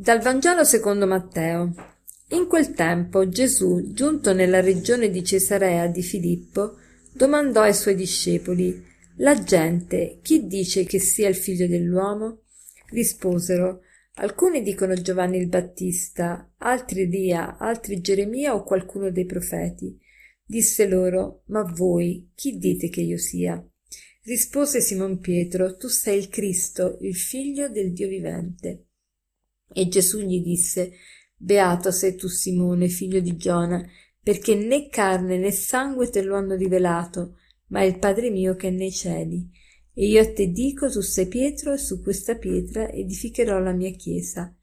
Dal Vangelo secondo Matteo. In quel tempo Gesù, giunto nella regione di Cesarea di Filippo, domandò ai suoi discepoli La gente, chi dice che sia il figlio dell'uomo? Risposero Alcuni dicono Giovanni il Battista, altri Elia, altri Geremia o qualcuno dei profeti. Disse loro Ma voi chi dite che io sia? Rispose Simon Pietro Tu sei il Cristo, il figlio del Dio vivente. E Gesù gli disse Beato sei tu Simone, figlio di Giona, perché né carne né sangue te lo hanno rivelato, ma il Padre mio che è nei cieli. E io a te dico, tu sei Pietro, e su questa pietra edificherò la mia chiesa,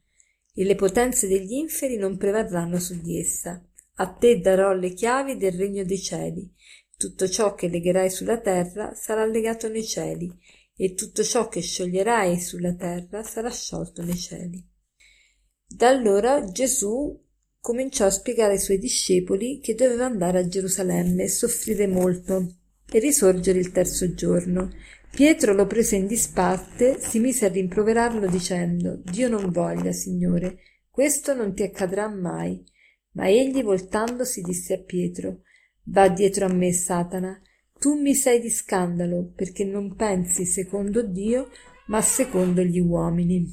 e le potenze degli inferi non prevarranno su di essa. A te darò le chiavi del regno dei cieli. Tutto ciò che legherai sulla terra sarà legato nei cieli, e tutto ciò che scioglierai sulla terra sarà sciolto nei cieli. Da allora Gesù cominciò a spiegare ai suoi discepoli che doveva andare a Gerusalemme soffrire molto e risorgere il terzo giorno. Pietro lo prese in disparte, si mise a rimproverarlo dicendo Dio non voglia, Signore, questo non ti accadrà mai. Ma egli voltandosi disse a Pietro Va dietro a me, Satana, tu mi sei di scandalo, perché non pensi secondo Dio, ma secondo gli uomini.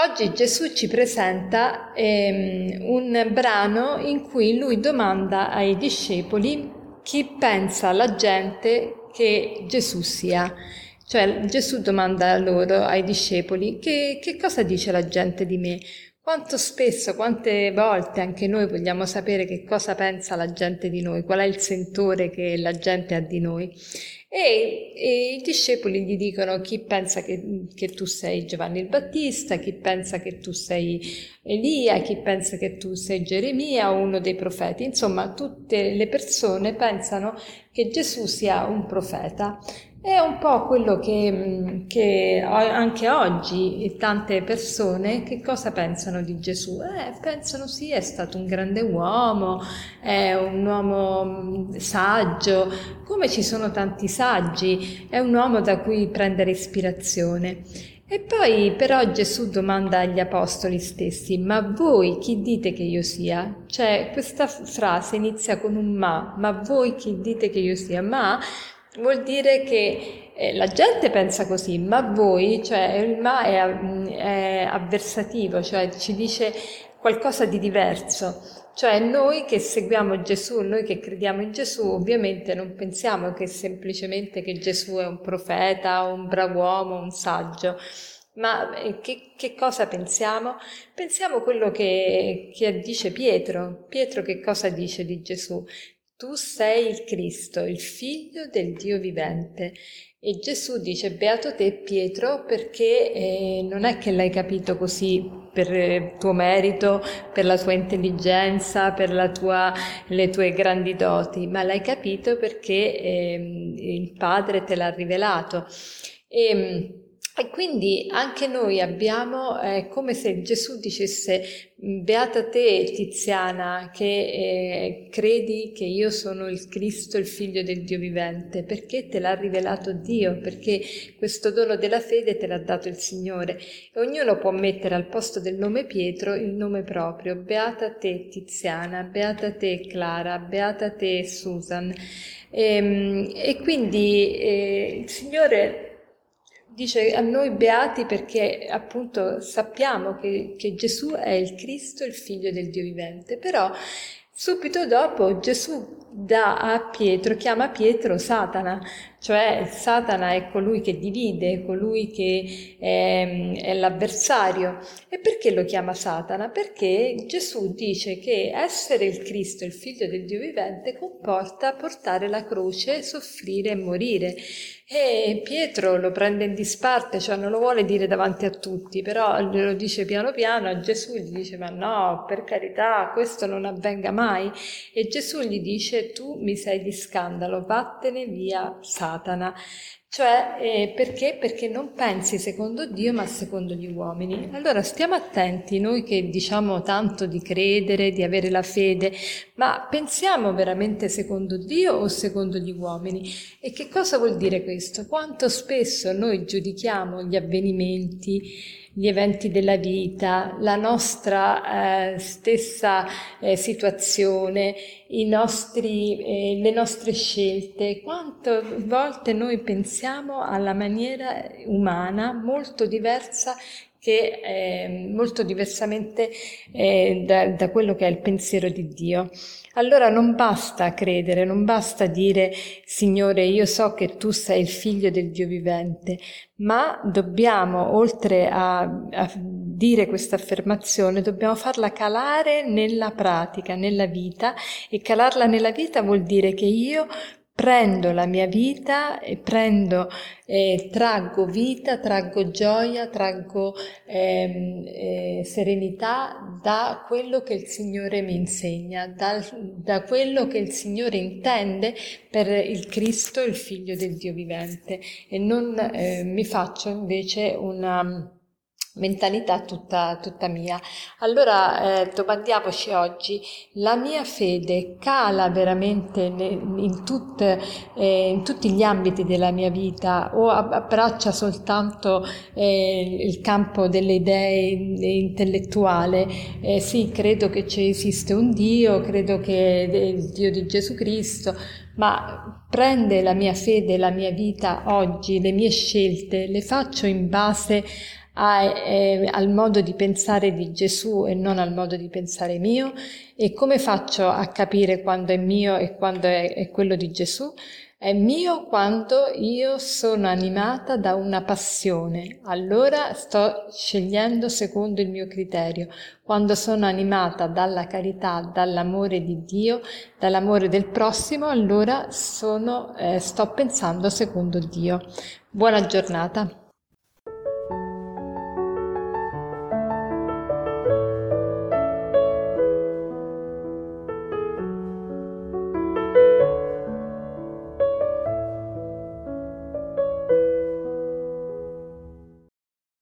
Oggi Gesù ci presenta ehm, un brano in cui lui domanda ai discepoli chi pensa la gente che Gesù sia. Cioè Gesù domanda loro, ai discepoli, che, che cosa dice la gente di me? Quanto spesso, quante volte anche noi vogliamo sapere che cosa pensa la gente di noi, qual è il sentore che la gente ha di noi. E, e i discepoli gli dicono chi pensa che, che, tu sei Giovanni il Battista, chi pensa che tu sei Elia, chi pensa che tu sei Geremia o uno dei profeti. Insomma, tutte le persone pensano che Gesù sia un profeta è un po' quello che, mm, che, anche oggi tante persone che cosa pensano di Gesù? Eh, pensano sì, è stato un grande uomo, è un uomo mm, saggio, come ci sono tanti saggi, è un uomo da cui prendere ispirazione. E poi però Gesù domanda agli apostoli stessi, ma voi chi dite che io sia? Cioè questa frase inizia con un ma, ma voi chi dite che io sia? Ma Vuol dire che eh, la gente pensa così, ma voi, cioè il ma è, è avversativo, cioè ci dice qualcosa di diverso. Cioè noi che seguiamo Gesù, noi che crediamo in Gesù, ovviamente non pensiamo che semplicemente che Gesù è un profeta, un bravo uomo, un saggio. Ma eh, che, che cosa pensiamo? Pensiamo quello che, che dice Pietro. Pietro che cosa dice di Gesù? Tu sei il Cristo, il figlio del Dio vivente. E Gesù dice, beato te Pietro, perché eh, non è che l'hai capito così per eh, tuo merito, per la tua intelligenza, per tua, le tue grandi doti, ma l'hai capito perché eh, il Padre te l'ha rivelato. E, e quindi anche noi abbiamo, è eh, come se Gesù dicesse, beata te Tiziana che eh, credi che io sono il Cristo, il figlio del Dio vivente, perché te l'ha rivelato Dio, perché questo dono della fede te l'ha dato il Signore. E ognuno può mettere al posto del nome Pietro il nome proprio, beata te Tiziana, beata te Clara, beata te Susan. E, ehm, e quindi eh, il Signore dice a noi beati perché appunto sappiamo che, che Gesù è il Cristo, il figlio del Dio vivente, però subito dopo Gesù dà a Pietro, chiama Pietro Satana, cioè Satana è colui che divide, colui che è, è, l'avversario. E perché lo chiama Satana? Perché Gesù dice che essere il Cristo, il figlio del Dio vivente, comporta portare la croce, soffrire e morire. E Pietro lo prende in disparte, cioè non lo vuole dire davanti a tutti, però lo dice piano piano a Gesù, gli dice ma no, per carità, questo non avvenga mai. E Gesù gli dice tu mi sei di scandalo, vattene via Satana. Cioè, eh, perché? Perché non pensi secondo Dio, ma secondo gli uomini. Allora stiamo attenti, noi che diciamo tanto di credere, di avere la fede, ma pensiamo veramente secondo Dio o secondo gli uomini? E che cosa vuol dire questo? Quanto spesso noi giudichiamo gli avvenimenti, gli eventi della vita, la nostra eh, stessa eh, situazione, nostri, eh, le nostre scelte, quante volte noi pensiamo alla maniera umana molto diversa che eh, molto diversamente eh, da, da, quello che è il pensiero di Dio. Allora non basta credere, non basta dire Signore, io so che tu sei il figlio del Dio vivente, ma dobbiamo, oltre a, a dire questa affermazione, dobbiamo farla calare nella pratica, nella vita e calarla nella vita vuol dire che io prendo la mia vita e prendo, eh, traggo vita, traggo gioia, traggo ehm, eh, serenità da quello che il Signore mi insegna, da, da quello che il Signore intende per il Cristo, il Figlio del Dio vivente. E non eh, mi faccio invece una mentalità tutta, tutta mia. Allora eh, domandiamoci oggi, la mia fede cala veramente in, tutte, eh, in, tutti gli ambiti della mia vita o abbraccia soltanto eh, il campo delle idee intellettuale? Eh, sì, credo che esiste un Dio, credo che è il Dio di Gesù Cristo, ma prende la mia fede, la mia vita oggi, le mie scelte, le faccio in base a, eh, al modo di pensare di Gesù e non al modo di pensare mio e come faccio a capire quando è mio e quando è, è quello di Gesù? È mio quando io sono animata da una passione, allora sto scegliendo secondo il mio criterio. Quando sono animata dalla carità, dall'amore di Dio, dall'amore del prossimo, allora sono, eh, sto pensando secondo Dio. Buona giornata.